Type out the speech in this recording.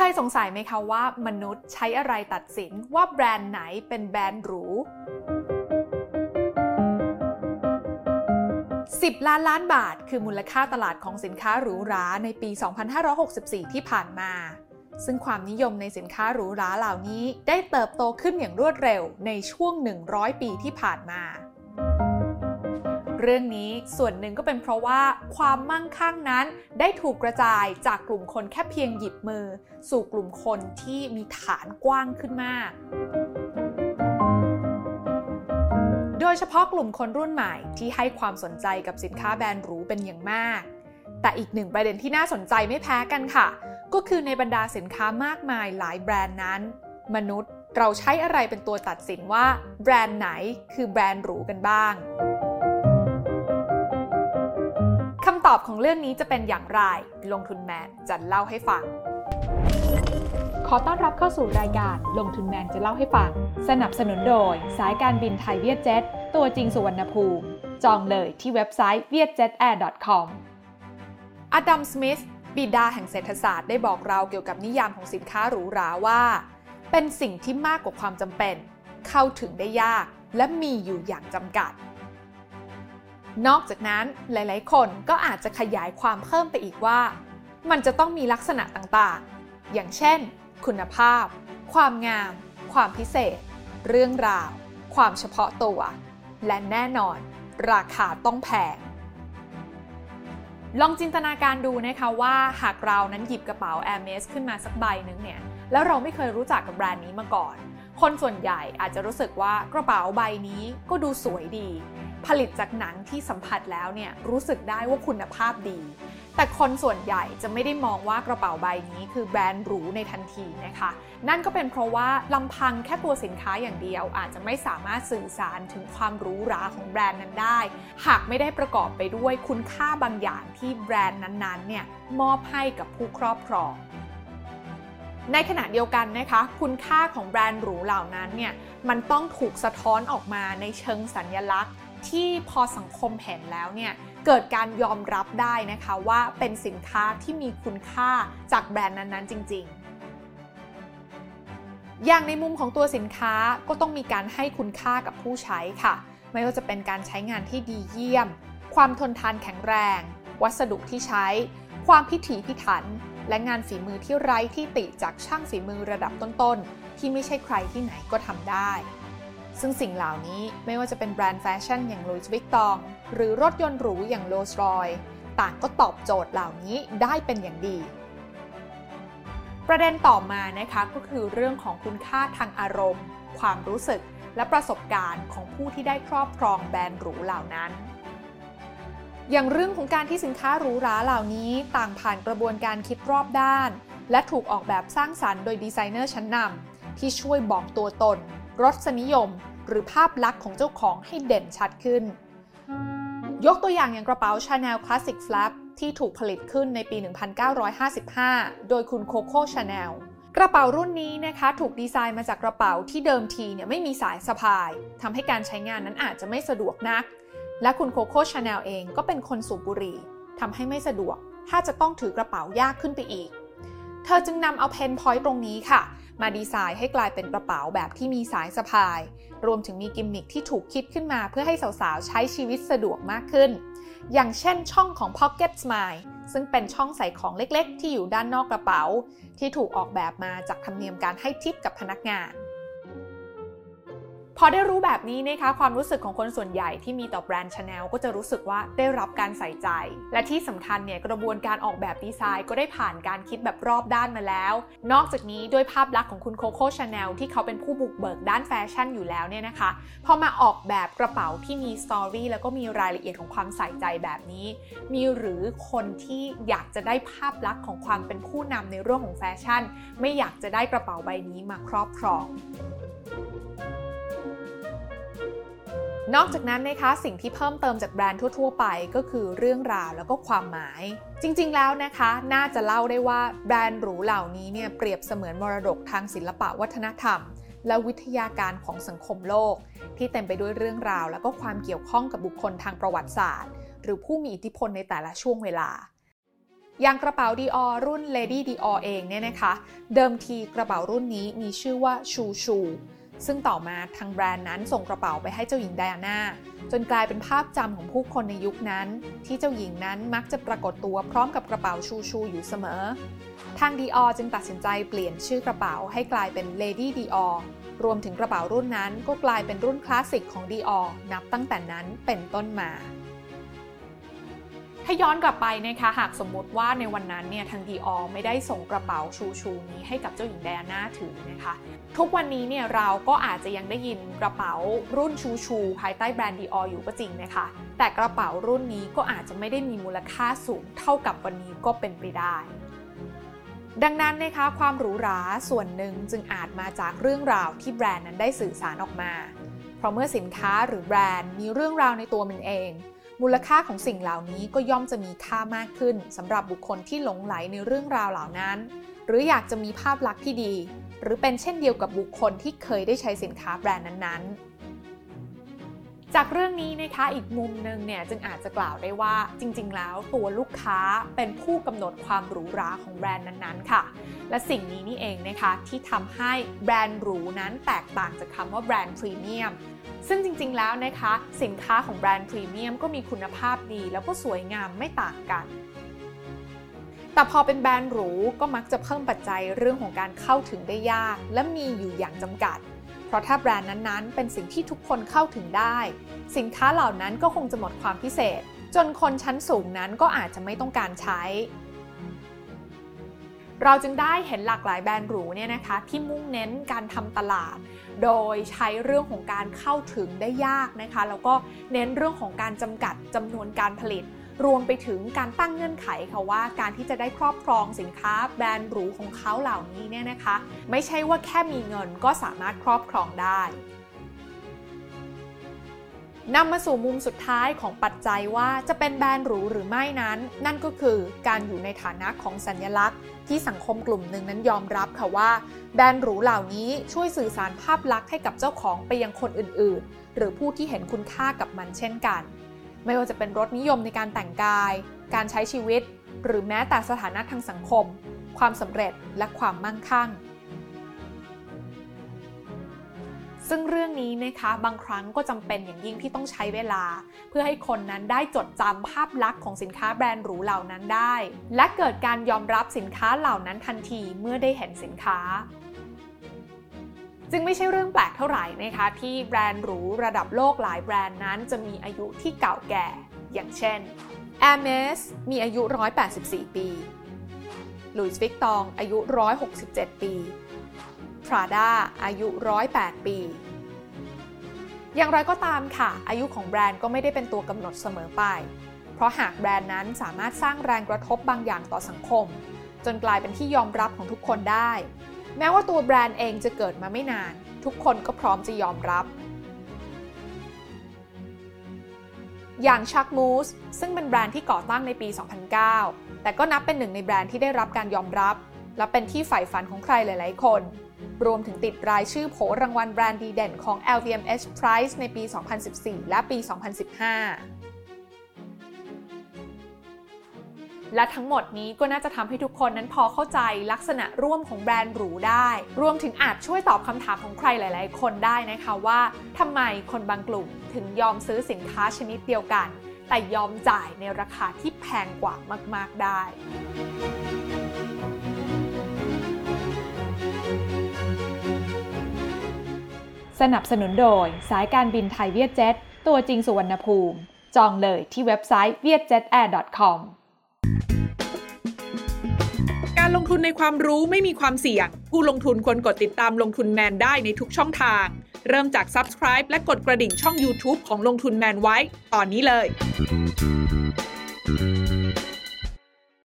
เคยสงสัยไหมคะว่ามนุษย์ใช้อะไรตัดสินว่าแบรนด์ไหนเป็นแบรนด์หรู 10 ล้านล้านบาท คือมูลค่าตลาดของสินค้าหรูหราในปี 2564 ที่ผ่านมา ซึ่งความนิยมในสินค้าหรูหราเหล่านี้ได้เติบโตขึ้นอย่างรวดเร็วในช่วง 100 ปีที่ผ่านมา เรื่องนี้ส่วนหนึ่งก็เป็นเพราะว่าความมั่งคั่งนั้นได้ถูกกระจายจากกลุ่มคนแค่เพียงหยิบมือ สู่กลุ่มคนที่มีฐานกว้างขึ้นมากโดยเฉพาะกลุ่มคนรุ่นใหม่ที่ให้ความสนใจกับสินค้าแบรนด์หรูเป็นอย่างมาก แต่อีกหนึ่งประเด็นที่น่าสนใจไม่แพ้กันค่ะ ก็คือในบรรดาสินค้ามากมายหลายแบรนด์นั้น มนุษย์เราใช้อะไรเป็นตัวตัดสินว่าแบรนด์ไหนคือแบรนด์หรูกันบ้าง ตอบของเรื่องนี้จะเป็นอย่างไร ลงทุนแมนจะเล่าให้ฟัง ขอต้อนรับเข้าสู่รายการลงทุนแมนจะเล่าให้ฟัง สนับสนุนโดย สายการบินไทยเวียดเจ็ตตัวจริงสุวรรณภูมิ จองเลยที่เว็บไซต์ vietjetair.com อดัม สมิธ บิดาแห่งเศรษฐศาสตร์ได้บอกเราเกี่ยวกับนิยามของสินค้าหรูหราว่า เป็นสิ่งที่มากกว่าความจำเป็น เข้าถึงได้ยาก และมีอยู่อย่างจำกัด นอกจากนั้นหลาย ๆ คนก็อาจจะขยายความเพิ่มไปอีกว่า มันจะต้องมีลักษณะต่างๆ อย่างเช่น คุณภาพ ความงาม ความพิเศษ เรื่องราว ความเฉพาะตัว และแน่นอน ราคาต้องแพงลองจินตนาการดูนะคะว่าหากเรานั้นหยิบกระเป๋า Hermes ขึ้นมาสักใบหนึ่งเนี่ย แล้วเราไม่เคยรู้จักกับแบรนด์นี้มาก่อน คนส่วนใหญ่อาจจะรู้สึกว่ากระเป๋าใบนี้ก็ดูสวยดี ผลิตจากหนังที่สัมผัสแล้วเนี่ยรู้สึกได้ว่าคุณภาพดี แต่คนส่วนใหญ่จะไม่ได้มองว่ากระเป๋าใบนี้คือแบรนด์หรูในทันทีนะคะ นั่นก็เป็นเพราะว่าลำพังแค่ตัวสินค้าอย่างเดียว อาจจะไม่สามารถสื่อสารถึงความหรูหราของแบรนด์นั้นได้ หากไม่ได้ประกอบไปด้วยคุณค่าบางอย่างที่แบรนด์นั้นๆเนี่ยมอบให้กับผู้ครอบครองในขณะเดียวกันนะคะ คุณค่าของแบรนด์หรูเหล่านั้นเนี่ยมันต้องถูกสะท้อนออกมาในเชิงสัญญลักษณ์ ที่พอสังคมเห็นแล้วเนี่ยเกิดการยอมรับได้นะคะว่าเป็นสินค้าที่มีคุณค่าจากแบรนด์นั้นๆ จริง ๆอย่างในมุมของตัวสินค้าก็ต้องมีการให้คุณค่ากับผู้ใช้ค่ะ ไม่ว่าจะเป็นการใช้งานที่ดีเยี่ยม ความทนทานแข็งแรง วัสดุที่ใช้ ความพิถีพิถัน และงานฝีมือที่ไร้ที่ติจากช่างฝีมือระดับต้นๆ ที่ไม่ใช่ใครที่ไหนก็ทำได้ ซึ่งสิ่งเหล่านี้ไม่ว่าจะเป็นแบรนด์แฟชั่นอย่าง Louis Vuitton หรือรถยนต์หรูอย่างโรลส์รอยต่างก็ตอบโจทย์เหล่านี้ได้เป็นอย่างดี ประเด็นต่อมานะคะก็คือเรื่องของคุณค่าทางอารมณ์ ความรู้สึก และประสบการณ์ของผู้ที่ได้ครอบครองแบรนด์หรูเหล่านั้น อย่างเรื่องของการที่สินค้าหรูหราเหล่านี้ต่างผ่านกระบวนการคิดรอบด้าน และถูกออกแบบสร้างสรรค์โดยดีไซเนอร์ชั้นนำที่ช่วยบอกตัวตนรสนิยม หรือภาพลักษณ์ของเจ้าของให้เด่นชัดขึ้น ยกตัวอย่างอย่างกระเป๋า Chanel Classic Flap ที่ถูกผลิตขึ้นในปี 1955 โดยคุณ Coco Chanel กระเป๋ารุ่นนี้นะคะถูกดีไซน์มาจากกระเป๋าที่เดิมทีเนี่ยไม่มีสายสะพายทำให้การใช้งานนั้นอาจจะไม่สะดวกนัก และคุณ Coco Chanel เองก็เป็นคนสูบบุหรี่ทำให้ไม่สะดวก ถ้าจะต้องถือกระเป๋ายากขึ้นไปอีก เธอจึงนำเอา pain point ตรงนี้ค่ะ มาดีไซน์ให้กลายเป็นกระเป๋าแบบที่มีสายสะพาย รวมถึงมีกิมมิคที่ถูกคิดขึ้นมาเพื่อให้สาวๆ ใช้ชีวิตสะดวกมากขึ้น อย่างเช่นช่องของ Pocket Smile ซึ่งเป็นช่องใส่ของเล็กๆ ที่อยู่ด้านนอกกระเป๋า ที่ถูกออกแบบมาจากธรรมเนียมการให้ทิปกับพนักงาน พอได้รู้แบบนี้นะคะความรู้สึกของคนส่วนใหญ่ที่มีต่อแบรนด์ชาแนลก็จะรู้สึกว่าได้รับการใส่ใจ และที่สำคัญเนี่ยกระบวนการออกแบบดีไซน์ก็ได้ผ่านการคิดแบบรอบด้านมาแล้ว นอกจากนี้ด้วยภาพลักษณ์ของคุณโคโค่ชาแนลที่เขาเป็นผู้บุกเบิกด้านแฟชั่นอยู่แล้วเนี่ยนะคะพอมาออกแบบกระเป๋าที่มีสตอรี่แล้วก็มีรายละเอียดของความใส่ใจแบบนี้ มีหรือคนที่อยากจะได้ภาพลักษณ์ของความเป็นผู้นำในเรื่องของแฟชั่น ไม่อยากจะได้กระเป๋าใบนี้มาครอบครอง นอกจากนั้นนะคะสิ่งที่เพิ่มเติมจากแบรนด์ทั่ว ๆ ไปก็คือเรื่องราวแล้วก็ความหมาย จริง ๆ แล้วนะคะ น่าจะเล่าได้ว่าแบรนด์หรูเหล่านี้เนี่ยเปรียบเสมือนมรดกทางศิลปะวัฒนธรรม และวิทยาการของสังคมโลก ที่เต็มไปด้วยเรื่องราว แล้วก็ความเกี่ยวข้องกับบุคคลทางประวัติศาสตร์ หรือผู้มีอิทธิพลในแต่ละช่วงเวลาอย่างกระเป๋าดีออรุ่น Lady Dior เองเนี่ยนะคะ เดิมทีกระเป๋ารุ่นนี้มีชื่อว่าชูชู ซึ่งต่อมาทางแบรนด์นั้นส่งกระเป๋าไปให้เจ้าหญิงไดอาน่าจนกลายเป็นภาพจำของผู้คนในยุคนั้น ที่เจ้าหญิงนั้นมักจะปรากฏตัวพร้อมกับกระเป๋าชูชูอยู่เสมอ ทางดีออจึงตัดสินใจเปลี่ยนชื่อกระเป๋าให้กลายเป็น Lady Dior รวมถึงกระเป๋ารุ่นนั้นก็กลายเป็นรุ่นคลาสสิกของดีออนับตั้งแต่นั้นเป็นต้นมา ถ้าย้อนกลับไปนะคะหากสมมติว่าในวันนั้นเนี่ยทางดีออไม่ได้ส่งกระเป๋าชูชูนี้ให้กับเจ้าหญิงไดอาน่าถือนะคะทุกวันนี้เนี่ยเราก็อาจจะยังได้ยินกระเป๋ารุ่นชูชูภายใต้แบรนด์ดีอออยู่ก็จริงนะคะ แต่กระเป๋ารุ่นนี้ก็อาจจะไม่ได้มีมูลค่าสูงเท่ากับวันนี้ก็เป็นไปได้ดังนั้นนะคะความหรูหราส่วนหนึ่งจึงอาจมาจากเรื่องราวที่แบรนด์นั้นได้สื่อสารออกมา เพราะเมื่อสินค้าหรือแบรนด์มีเรื่องราวในตัวมันเอง มูลค่าของสิ่งเหล่านี้ก็ย่อมจะมีค่ามากขึ้นสำหรับบุคคลที่หลงไหลในเรื่องราวเหล่านั้น หรืออยากจะมีภาพลักษณ์ที่ดี หรือเป็นเช่นเดียวกับบุคคลที่เคยได้ใช้สินค้าแบรนด์นั้นๆจากเรื่องนี้นะคะอีกมุมหนึ่งเนี่ยจึงอาจจะกล่าวได้ว่าจริง ๆ แล้วตัวลูกค้าเป็นผู้กำหนดความหรูหราของแบรนด์นั้นๆ ค่ะ และสิ่งนี้นี่เองนะคะที่ทำให้แบรนด์หรูนั้นแตกต่างจากคำว่าแบรนด์พรีเมียม ซึ่งจริงๆ แล้วนะคะ สินค้าของแบรนด์พรีเมียมก็มีคุณภาพดีแล้วก็สวยงามไม่ต่างกัน แต่พอเป็นแบรนด์หรูก็มักจะเพิ่มปัจจัยเรื่องของการเข้าถึงได้ยาก และมีอยู่อย่างจำกัด เพราะถ้าแบรนด์นั้นๆ เป็นสิ่งที่ทุกคนเข้าถึงได้ สินค้าเหล่านั้นก็คงจะหมดความพิเศษ จนคนชั้นสูงนั้นก็อาจจะไม่ต้องการใช้ เราจึงได้เห็นหลากหลายแบรนด์หรูเนี่ยนะคะที่มุ่งเน้นการทำตลาด โดยใช้เรื่องของการเข้าถึงได้ยากนะคะ แล้วก็เน้นเรื่องของการจำกัดจำนวนการผลิต รวมไปถึงการตั้งเงื่อนไขค่ะว่าการที่จะได้ครอบครองสินค้าแบรนด์หรูของเขาเหล่านี้เนี่ยนะคะ ไม่ใช่ว่าแค่มีเงินก็สามารถครอบครองได้นำมาสู่มุมสุดท้ายของปัจจัยว่าจะเป็นแบรนด์หรูหรือไม่นั้น นั่นก็คือการอยู่ในฐานะของสัญลักษณ์ ที่สังคมกลุ่มหนึ่งนั้นยอมรับค่ะว่า แบรนด์หรูเหล่านี้ช่วยสื่อสารภาพลักษณ์ให้กับเจ้าของไปยังคนอื่นๆ หรือผู้ที่เห็นคุณค่ากับมันเช่นกัน ไม่ว่าจะเป็นรสนิยมในการแต่งกาย การใช้ชีวิต หรือแม้แต่สถานะทางสังคม ความสำเร็จและความมั่งคั่ง ซึ่งเรื่องนี้นะคะบางครั้งก็จำเป็นอย่างยิ่งที่ต้องใช้เวลา เพื่อให้คนนั้นได้จดจำภาพลักษณ์ของสินค้าแบรนด์หรูเหล่านั้นได้ และเกิดการยอมรับสินค้าเหล่านั้นทันทีเมื่อได้เห็นสินค้าจึงไม่ใช่เรื่องแปลกเท่าไหร่นะคะ ที่แบรนด์หรูระดับโลกหลายแบรนด์นั้นจะมีอายุที่เก่าแก่ อย่างเช่น Hermes มีอายุ 184 ปี Louis Vuitton อายุ 167 ปี พราด้าอายุ 108 ปี อย่างไรก็ตามค่ะ อายุของแบรนด์ก็ไม่ได้เป็นตัวกำหนดเสมอไป เพราะหากแบรนด์นั้นสามารถสร้างแรงกระทบบางอย่างต่อสังคม จนกลายเป็นที่ยอมรับของทุกคนได้ แม้ว่าตัวแบรนด์เองจะเกิดมาไม่นาน ทุกคนก็พร้อมจะยอมรับอย่างชักมูสซึ่งเป็นแบรนด์ที่ก่อตั้งในปี 2009 แต่ก็นับเป็นหนึ่งในแบรนด์ที่ได้รับการยอมรับ และเป็นที่ใฝ่ฝันของใครหลาย ๆ คน รวมถึงติดรายชื่อโผรางวัลแบรนด์ดีเด่นของ LVMH Prize ในปี 2014 และปี 2015 และทั้งหมดนี้ก็น่าจะทำให้ทุกคนนั้นพอเข้าใจลักษณะร่วมของแบรนด์หรูได้ รวมถึงอาจช่วยตอบคำถามของใครหลาย ๆ คนได้นะคะว่าทำไมคนบางกลุ่มถึงยอมซื้อสินค้าชนิดเดียวกัน แต่ยอมจ่ายในราคาที่แพงกว่ามาก ๆ ได้ สนับสนุนโดยสายการบินไทยเวียดเจ็ตตัวจริงสุวรรณภูมิ จองเลยที่เว็บไซต์ vietjetair.com การลงทุนในความรู้ไม่มีความเสี่ยง ผู้ลงทุนควรกดติดตามลงทุนแมนได้ในทุกช่องทาง เริ่มจาก Subscribe และกดกระดิ่งช่อง YouTube ของลงทุนแมนไว้ ตอนนี้เลย